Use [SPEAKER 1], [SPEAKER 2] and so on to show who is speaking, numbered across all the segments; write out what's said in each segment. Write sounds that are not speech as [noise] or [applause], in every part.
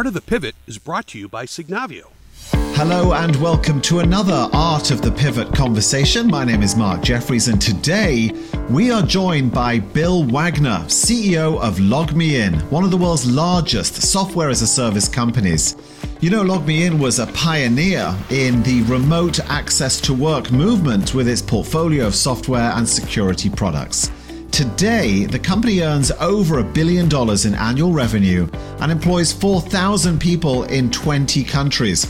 [SPEAKER 1] Art of the Pivot is brought to you by Signavio.
[SPEAKER 2] Hello and welcome to another Art of the Pivot conversation. My name is Mark Jeffries, and today we are joined by Bill Wagner, CEO of LogMeIn, one of the world's largest software as a service companies. You know, LogMeIn was a pioneer in the remote access to work movement with its portfolio of software and security products. Today, the company earns over a billion dollars in annual revenue and employs 4,000 people in 20 countries.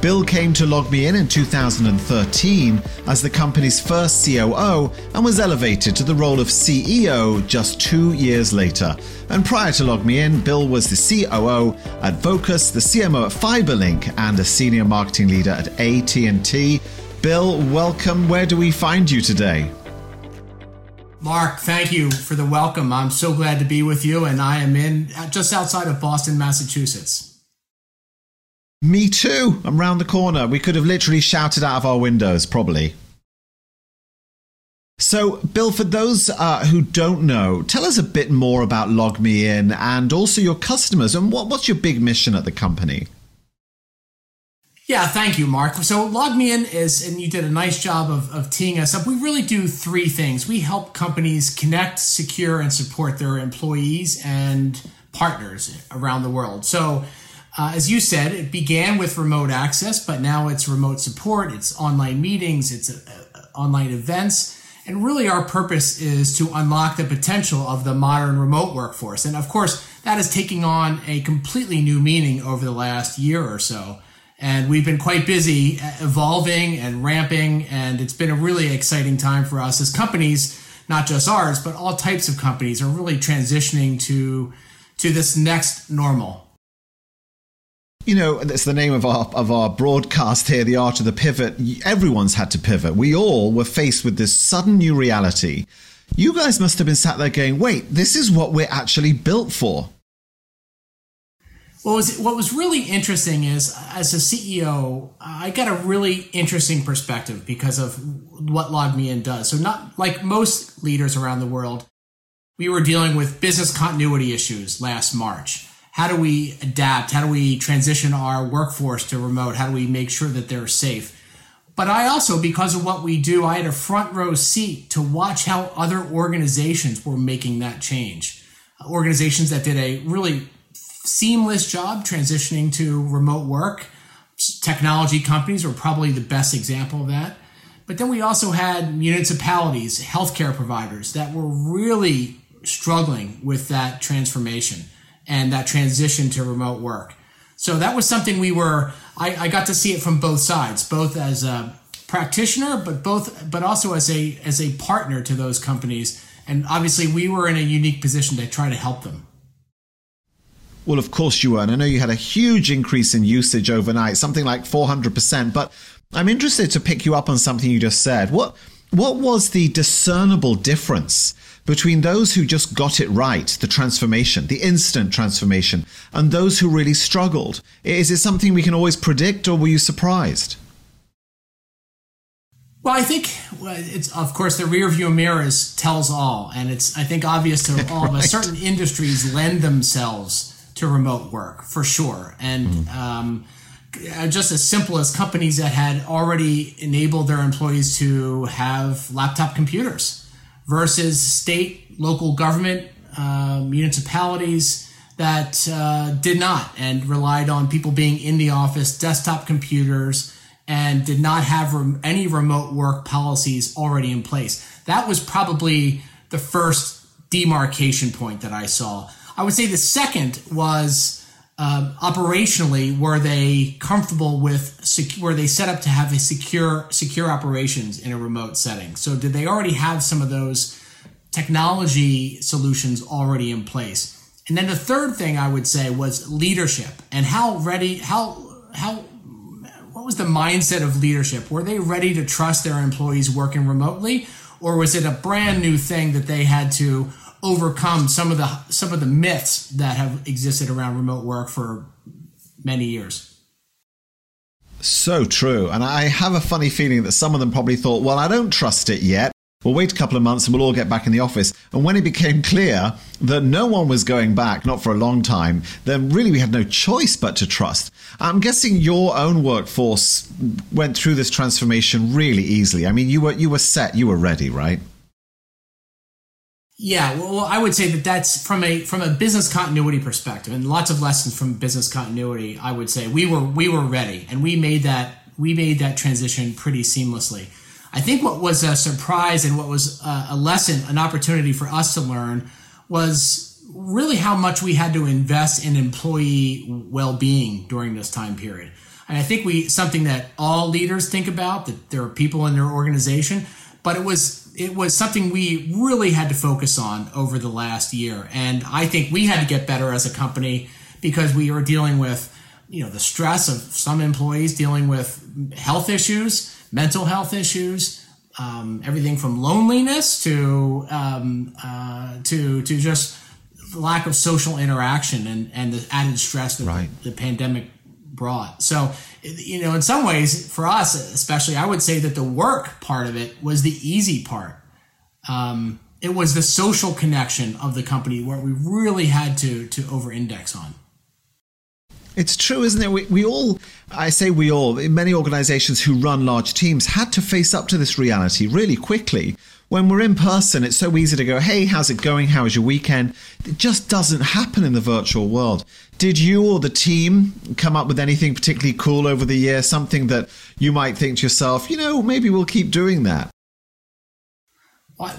[SPEAKER 2] Bill came to LogMeIn in in 2013 as the company's first COO and was elevated to the role of CEO just two years later. And prior to LogMeIn, Bill was the COO at Vocus, the CMO at FiberLink, and a senior marketing leader at AT&T. Bill, welcome. Where do we find you today?
[SPEAKER 3] Mark, thank you for the welcome. I'm so glad to be with you, and I am in just outside of Boston, Massachusetts.
[SPEAKER 2] Me too. I'm round the corner. We could have literally shouted out of our windows, probably. So, Bill, for those uh, who don't know, tell us a bit more about LogMeIn and also your customers and what, what's your big mission at the company?
[SPEAKER 3] Yeah, thank you, Mark. So LogMeIn is, and you did a nice job of, of teeing us up. We really do three things. We help companies connect, secure, and support their employees and partners around the world. So, uh, as you said, it began with remote access, but now it's remote support, it's online meetings, it's uh, uh online events. And really, our purpose is to unlock the potential of the modern remote workforce. And of course, that is taking on a completely new meaning over the last year or so. And we've been quite busy uh, evolving and ramping, and it's been a really exciting time for us as companies, not just ours, but all types of companies are really transitioning to to this next normal.
[SPEAKER 2] You know, that's the name of our of our broadcast here, the art of the pivot. Everyone's had to pivot. We all were faced with this sudden new reality. You guys must have been sat there going, "Wait, this is what we're actually built for."
[SPEAKER 3] What was what was really interesting is as a CEO, I got a really interesting perspective because of what LogMeIn does. So not like most leaders around the world, we were dealing with business continuity issues last March. How do we adapt? How do we transition our workforce to remote? How do we make sure that they're safe? But I also, because of what we do, I had a front row seat to watch how other organizations were making that change. Organizations that did a really seamless job transitioning to remote work. Technology companies were probably the best example of that. But then we also had municipalities, healthcare providers that were really struggling with that transformation and that transition to remote work. So that was something we were, I, I got to see it from both sides, both as a practitioner, but both, but also as a, as a partner to those companies. And obviously we were in a unique position to try to help them.
[SPEAKER 2] Well, of course you were. And I know you had a huge increase in usage overnight, something like 400%. But I'm interested to pick you up on something you just said. What, what was the discernible difference between those who just got it right, the transformation, the instant transformation, and those who really struggled? Is it something we can always predict, or were you surprised?
[SPEAKER 3] Well, I think it's of course the rear view mirrors tells all, and it's I think obvious to all of us. [laughs] Certain industries lend themselves to remote work for sure. And mm. um, just as simple as companies that had already enabled their employees to have laptop computers versus state, local government, uh, municipalities that uh, did not and relied on people being in the office, desktop computers, and did not have rem- any remote work policies already in place. That was probably the first demarcation point that I saw. I would say the second was um, operationally were they comfortable with sec- were they set up to have a secure secure operations in a remote setting? So did they already have some of those technology solutions already in place? And then the third thing i would say was leadership and how ready how how what was the mindset of leadership? Were they ready to trust their employees working remotely or was it a brand new thing that they had to overcome some of the some of the myths that have existed around remote work for many years.
[SPEAKER 2] So true. And I have a funny feeling that some of them probably thought, well, I don't trust it yet. we'll wait a couple of months and we'll all get back in the office. And when it became clear that no one was going back, not for a long time, then really we had no choice but to trust. I'm guessing your own workforce went through this transformation really easily. I mean, you were you were set, you were ready, right?
[SPEAKER 3] Yeah, well, I would say that that's from a from a business continuity perspective, and lots of lessons from business continuity. I would say we were we were ready, and we made that we made that transition pretty seamlessly. I think what was a surprise and what was a lesson, an opportunity for us to learn, was really how much we had to invest in employee well-being during this time period. And I think we something that all leaders think about that there are people in their organization, but it was it was something we really had to focus on over the last year. And I think we had to get better as a company because we were dealing with, you know, the stress of some employees dealing with health issues, mental health issues, um, everything from loneliness to um, uh, to to just lack of social interaction and, and the added stress that right. the, the pandemic brought. So, you know, in some ways, for us especially, I would say that the work part of it was the easy part. Um, it was the social connection of the company where we really had to to over index on.
[SPEAKER 2] It's true, isn't it? We, we all, I say we all, many organizations who run large teams had to face up to this reality really quickly when we're in person, it's so easy to go, hey, how's it going? How was your weekend? It just doesn't happen in the virtual world. Did you or the team come up with anything particularly cool over the year? Something that you might think to yourself, you know, maybe we'll keep doing that?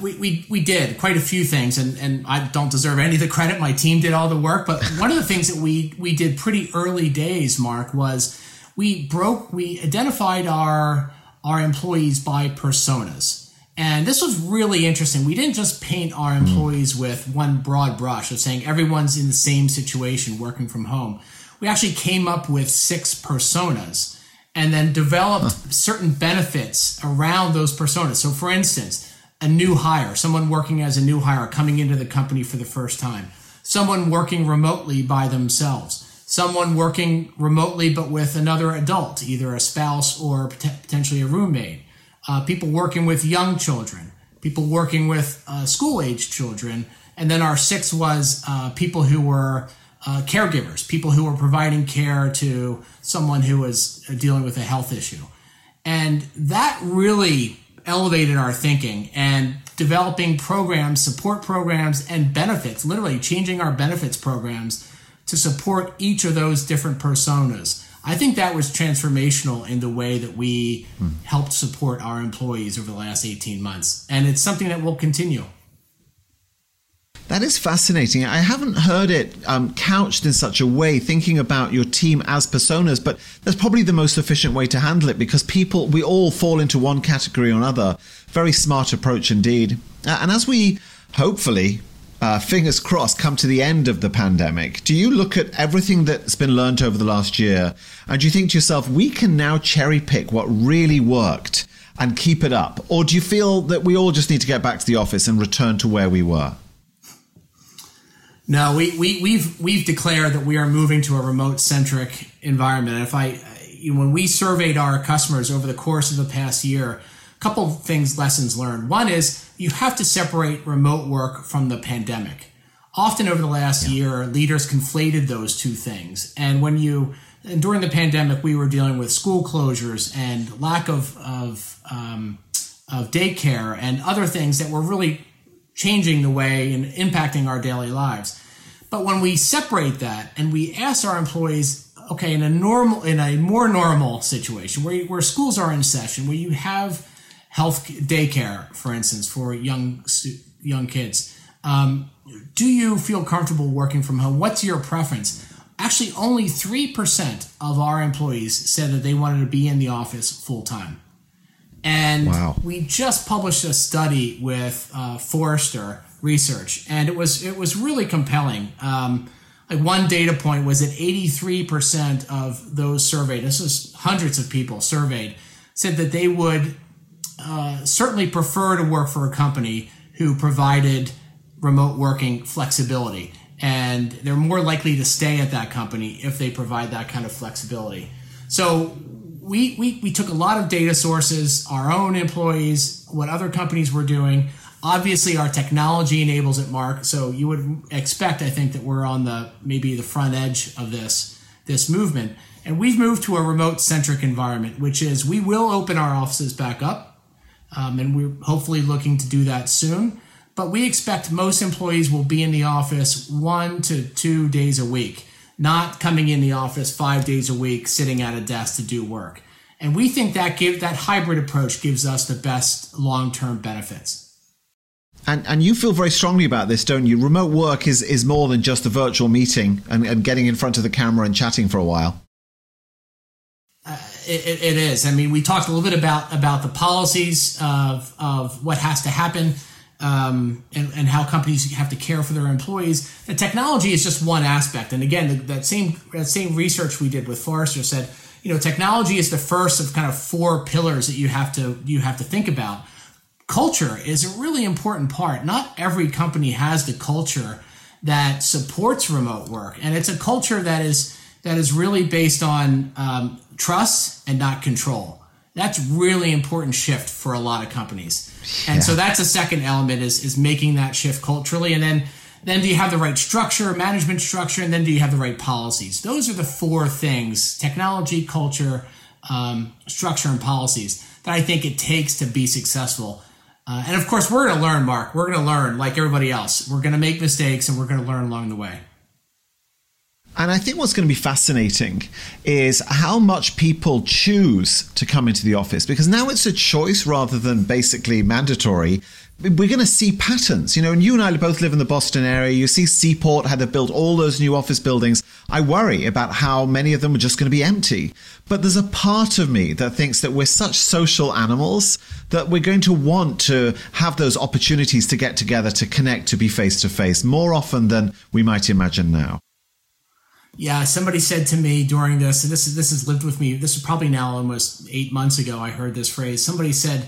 [SPEAKER 3] We, we, we did quite a few things, and, and I don't deserve any of the credit. My team did all the work. But [laughs] one of the things that we, we did pretty early days, Mark, was we broke, we identified our, our employees by personas. And this was really interesting. We didn't just paint our hmm. employees with one broad brush of saying everyone's in the same situation working from home. We actually came up with six personas and then developed certain benefits around those personas. So, for instance, a new hire, someone working as a new hire coming into the company for the first time, someone working remotely by themselves, someone working remotely but with another adult, either a spouse or potentially a roommate. Uh, people working with young children, people working with uh, school age children. And then our sixth was uh, people who were uh, caregivers, people who were providing care to someone who was uh, dealing with a health issue. And that really elevated our thinking and developing programs, support programs, and benefits, literally changing our benefits programs to support each of those different personas. I think that was transformational in the way that we hmm. helped support our employees over the last 18 months. And it's something that will continue.
[SPEAKER 2] That is fascinating. I haven't heard it um, couched in such a way, thinking about your team as personas, but that's probably the most efficient way to handle it because people, we all fall into one category or another. Very smart approach indeed. Uh, and as we hopefully uh, fingers crossed, come to the end of the pandemic, do you look at everything that's been learned over the last year and do you think to yourself, we can now cherry pick what really worked and keep it up? Or do you feel that we all just need to get back to the office and return to where we were?
[SPEAKER 3] No, we, we, we've, we've declared that we are moving to a remote centric environment. And if I, when we surveyed our customers over the course of the past year, a couple of things, lessons learned. One is you have to separate remote work from the pandemic. Often over the last yeah. year, leaders conflated those two things. And when you, and during the pandemic, we were dealing with school closures and lack of, of, um, of daycare and other things that were really changing the way and impacting our daily lives. But when we separate that and we ask our employees, okay, in a normal, in a more normal situation where, where schools are in session, where you have health daycare, for instance, for young young kids. Um, do you feel comfortable working from home? What's your preference? Actually, only 3% of our employees said that they wanted to be in the office full time. And wow. we just published a study with uh, Forrester Research, and it was it was really compelling. Um, like one data point was that 83% of those surveyed, this is hundreds of people surveyed, said that they would uh, certainly prefer to work for a company who provided remote working flexibility. And they're more likely to stay at that company if they provide that kind of flexibility. So we, we, we took a lot of data sources, our own employees, what other companies were doing. Obviously, our technology enables it, Mark. So you would expect, I think, that we're on the maybe the front edge of this this movement. And we've moved to a remote centric environment, which is we will open our offices back up, um, and we're hopefully looking to do that soon. But we expect most employees will be in the office one to two days a week not coming in the office five days a week, sitting at a desk to do work. And we think that give that hybrid approach gives us the best long-term benefits.
[SPEAKER 2] And, and you feel very strongly about this, don't you? Remote work is, is more than just a virtual meeting and, and getting in front of the camera and chatting for a while.
[SPEAKER 3] Uh, it, it is. I mean, we talked a little bit about about the policies of of what has to happen um, and, and how companies have to care for their employees. The technology is just one aspect. And again, the, that same that same research we did with Forrester said, you know, technology is the first of kind of four pillars that you have to you have to think about. Culture is a really important part. Not every company has the culture that supports remote work, and it's a culture that is that is really based on um, trust and not control. That's really important shift for a lot of companies. And so that's a second element is is making that shift culturally and then then do you have the right structure, management structure, and then do you have the right policies? Those are the four things: technology, culture, um, structure, and policies that I think it takes to be successful. Uh, and of course, we're going to learn, Mark. We're going to learn like everybody else. We're going to make mistakes, and we're going to learn along the way.
[SPEAKER 2] And I think what's going to be fascinating is how much people choose to come into the office because now it's a choice rather than basically mandatory. We're going to see patterns, you know, and you and I both live in the Boston area. You see Seaport had to build all those new office buildings. I worry about how many of them are just going to be empty. But there's a part of me that thinks that we're such social animals that we're going to want to have those opportunities to get together, to connect, to be face to face more often than we might imagine now.
[SPEAKER 3] Yeah, somebody said to me during this, and this is this has lived with me. This is probably now almost eight months ago. I heard this phrase. Somebody said,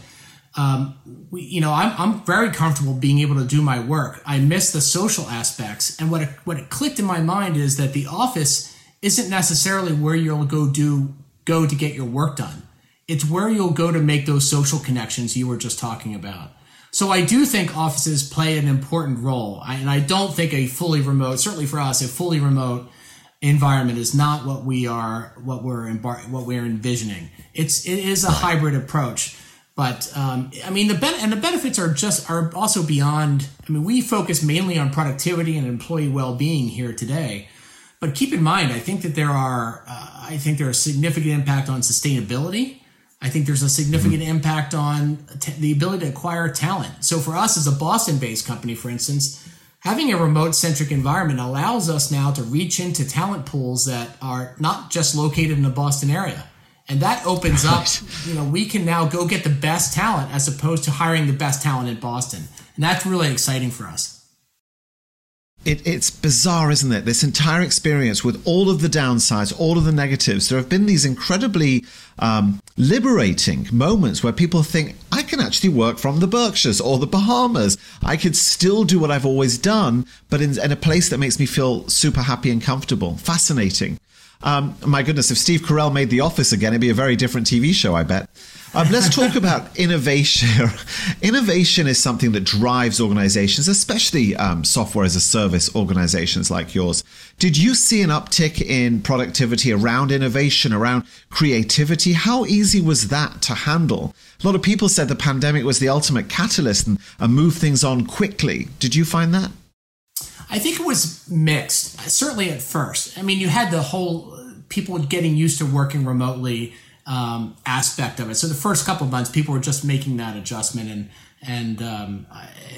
[SPEAKER 3] um, we, "You know, I'm I'm very comfortable being able to do my work. I miss the social aspects." And what it, what it clicked in my mind is that the office isn't necessarily where you'll go do go to get your work done. It's where you'll go to make those social connections you were just talking about. So I do think offices play an important role, I, and I don't think a fully remote, certainly for us, a fully remote environment is not what we are what we're embar- what we're envisioning. It's it is a hybrid approach, but um, I mean the ben- and the benefits are just are also beyond. I mean we focus mainly on productivity and employee well being here today, but keep in mind I think that there are uh, I think there are significant impact on sustainability. I think there's a significant mm-hmm. impact on t- the ability to acquire talent. So for us as a Boston based company, for instance having a remote centric environment allows us now to reach into talent pools that are not just located in the Boston area. And that opens up, you know, we can now go get the best talent as opposed to hiring the best talent in Boston. And that's really exciting for us
[SPEAKER 2] it, it's bizarre, isn't it? This entire experience with all of the downsides, all of the negatives. There have been these incredibly um, liberating moments where people think, I can actually work from the Berkshires or the Bahamas. I could still do what I've always done, but in, in a place that makes me feel super happy and comfortable. Fascinating. Um, my goodness, if Steve Carell made The Office again, it'd be a very different TV show, I bet. Um, let's talk [laughs] about innovation. [laughs] innovation is something that drives organizations, especially um, software as a service organizations like yours. Did you see an uptick in productivity around innovation, around creativity? How easy was that to handle? A lot of people said the pandemic was the ultimate catalyst and, and moved things on quickly. Did you find that?
[SPEAKER 3] I think it was mixed, certainly at first. I mean, you had the whole people getting used to working remotely um, aspect of it. So the first couple of months, people were just making that adjustment, and and um,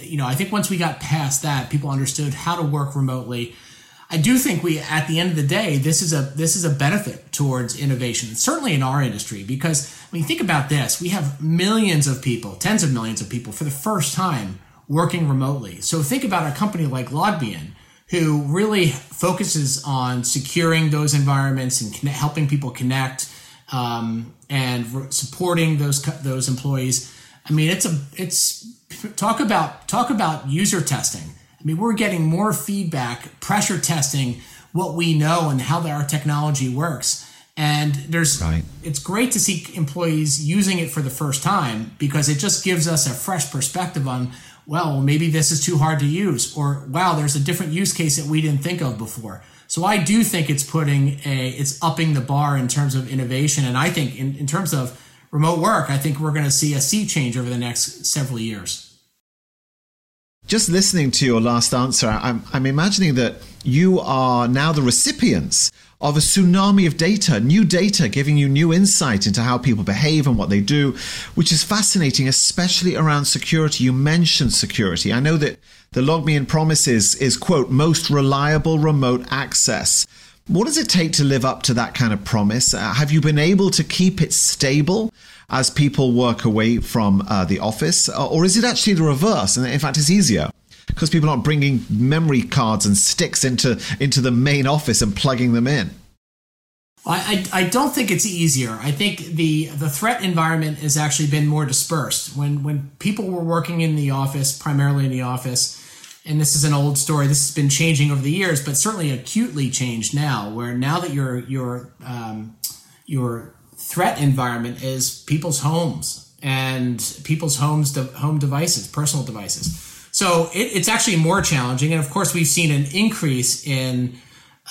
[SPEAKER 3] you know, I think once we got past that, people understood how to work remotely. I do think we, at the end of the day, this is a this is a benefit towards innovation, certainly in our industry, because I mean, think about this: we have millions of people, tens of millions of people, for the first time working remotely. So think about a company like LogMeIn, who really focuses on securing those environments and connect, helping people connect um, and re- supporting those those employees. I mean, it's a it's talk about talk about user testing. I mean, we're getting more feedback, pressure testing what we know and how our technology works. And there's
[SPEAKER 2] right.
[SPEAKER 3] it's great to see employees using it for the first time because it just gives us a fresh perspective on well, maybe this is too hard to use, or wow, there's a different use case that we didn't think of before. So I do think it's putting a, it's upping the bar in terms of innovation. And I think in, in terms of remote work, I think we're going to see a sea change over the next several years.
[SPEAKER 2] Just listening to your last answer, I'm, I'm imagining that you are now the recipients of a tsunami of data, new data giving you new insight into how people behave and what they do, which is fascinating, especially around security. You mentioned security. I know that the LogMeIn promise is, is quote, most reliable remote access. What does it take to live up to that kind of promise? Uh, have you been able to keep it stable as people work away from uh, the office? Or is it actually the reverse? And in fact, it's easier because people aren't bringing memory cards and sticks into into the main office and plugging them in.
[SPEAKER 3] I, I, don't think it's easier. I think the the threat environment has actually been more dispersed. When when people were working in the office, primarily in the office, and this is an old story. This has been changing over the years, but certainly acutely changed now. Where now that your your um, your threat environment is people's homes and people's homes de- home devices, personal devices. So it, it's actually more challenging. And of course, we've seen an increase in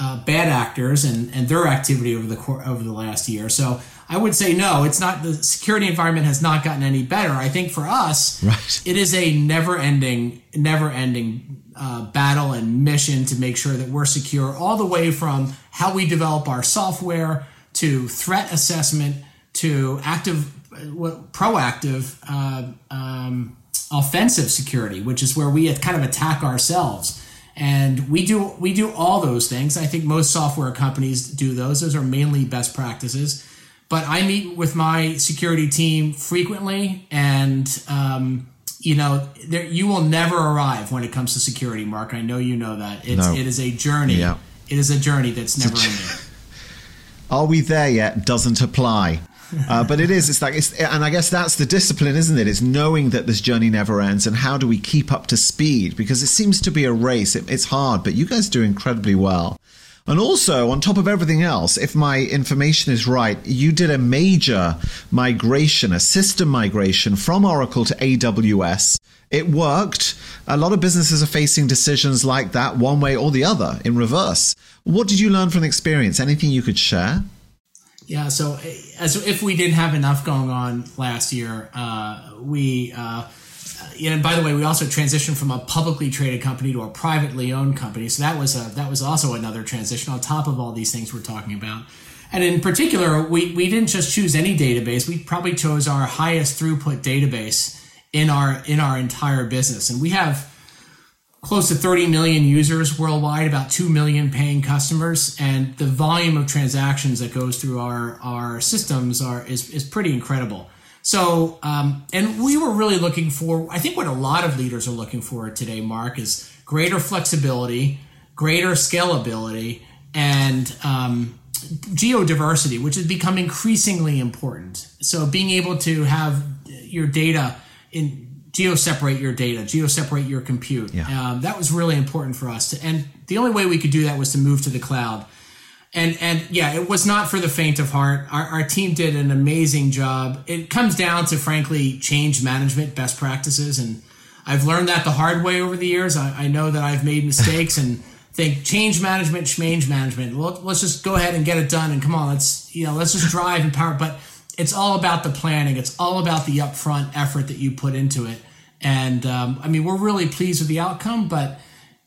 [SPEAKER 3] uh, bad actors and, and their activity over the over the last year. So I would say no, it's not the security environment has not gotten any better. I think for us,
[SPEAKER 2] right.
[SPEAKER 3] it is a never ending, never ending uh, battle and mission to make sure that we're secure all the way from how we develop our software to threat assessment to active, uh, proactive uh, um, offensive security, which is where we kind of attack ourselves. And we do we do all those things. I think most software companies do those. Those are mainly best practices. But I meet with my security team frequently, and um, you know, there, you will never arrive when it comes to security, Mark. I know you know that. It's
[SPEAKER 2] no.
[SPEAKER 3] it is a journey.
[SPEAKER 2] Yeah.
[SPEAKER 3] It is a journey that's never ending. [laughs]
[SPEAKER 2] Are we there yet? Doesn't apply. Uh, but it is. It's like, it's, and I guess that's the discipline, isn't it? It's knowing that this journey never ends, and how do we keep up to speed? Because it seems to be a race. It, it's hard, but you guys do incredibly well. And also, on top of everything else, if my information is right, you did a major migration, a system migration from Oracle to AWS. It worked. A lot of businesses are facing decisions like that, one way or the other, in reverse. What did you learn from the experience? Anything you could share?
[SPEAKER 3] Yeah, so as if we didn't have enough going on last year, uh, we, uh, and by the way, we also transitioned from a publicly traded company to a privately owned company. So that was a, that was also another transition on top of all these things we're talking about. And in particular, we, we didn't just choose any database. We probably chose our highest throughput database in our in our entire business. And we have close to 30 million users worldwide, about 2 million paying customers, and the volume of transactions that goes through our, our systems are is, is pretty incredible. So, um, and we were really looking for, I think what a lot of leaders are looking for today, Mark, is greater flexibility, greater scalability, and um, geodiversity, which has become increasingly important. So, being able to have your data in geo separate your data, geo separate your compute.
[SPEAKER 2] Yeah.
[SPEAKER 3] Um, that was really important for us. To, and the only way we could do that was to move to the cloud. And and yeah, it was not for the faint of heart. Our, our team did an amazing job. It comes down to frankly change management best practices, and I've learned that the hard way over the years. I, I know that I've made [laughs] mistakes and think change management, change management. Well, let's just go ahead and get it done. And come on, let's you know let's just [laughs] drive and power. But it's all about the planning. It's all about the upfront effort that you put into it. And um, I mean, we're really pleased with the outcome, but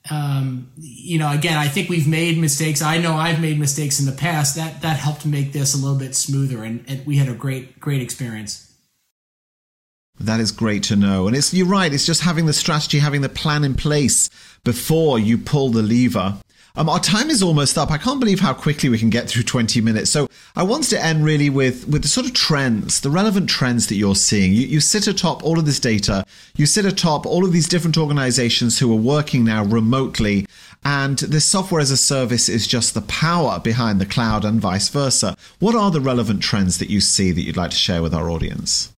[SPEAKER 3] um, you know, again, I think we've made mistakes. I know I've made mistakes in the past. That that helped make this a little bit smoother, and, and we had a great great experience.
[SPEAKER 2] That is great to know. And it's you're right, it's just having the strategy, having the plan in place before you pull the lever. Um, our time is almost up. I can't believe how quickly we can get through 20 minutes. So I wanted to end really with, with the sort of trends, the relevant trends that you're seeing. You, you sit atop all of this data. You sit atop all of these different organizations who are working now remotely. And this software as a service is just the power behind the cloud and vice versa. What are the relevant trends that you see that you'd like to share with our audience?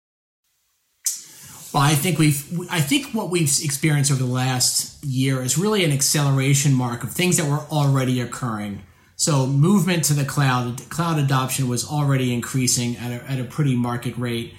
[SPEAKER 3] Well, I think we've, I think what we've experienced over the last year is really an acceleration mark of things that were already occurring. So movement to the cloud, cloud adoption was already increasing at a, at a pretty market rate.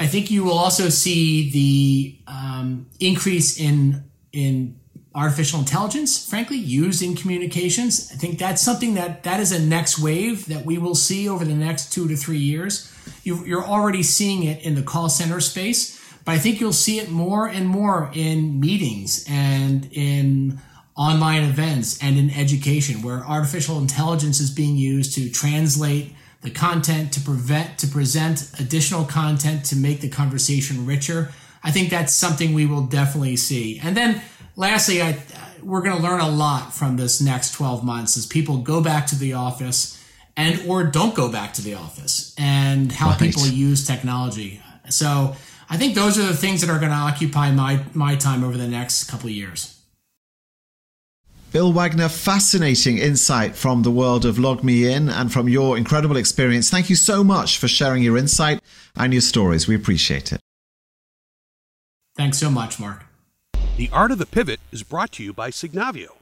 [SPEAKER 3] I think you will also see the um, increase in in artificial intelligence, frankly, used in communications. I think that's something that that is a next wave that we will see over the next two to three years. You, you're already seeing it in the call center space, but I think you'll see it more and more in meetings and in online events and in education where artificial intelligence is being used to translate the content to prevent to present additional content to make the conversation richer. I think that's something we will definitely see. And then lastly I, we're going to learn a lot from this next 12 months as people go back to the office and or don't go back to the office and how right. people use technology. So i think those are the things that are going to occupy my my time over the next couple of years
[SPEAKER 2] Bill Wagner, fascinating insight from the world of LogMeIn and from your incredible experience. Thank you so much for sharing your insight and your stories. We appreciate it.
[SPEAKER 3] Thanks so much, Mark.
[SPEAKER 1] The Art of the Pivot is brought to you by Signavio.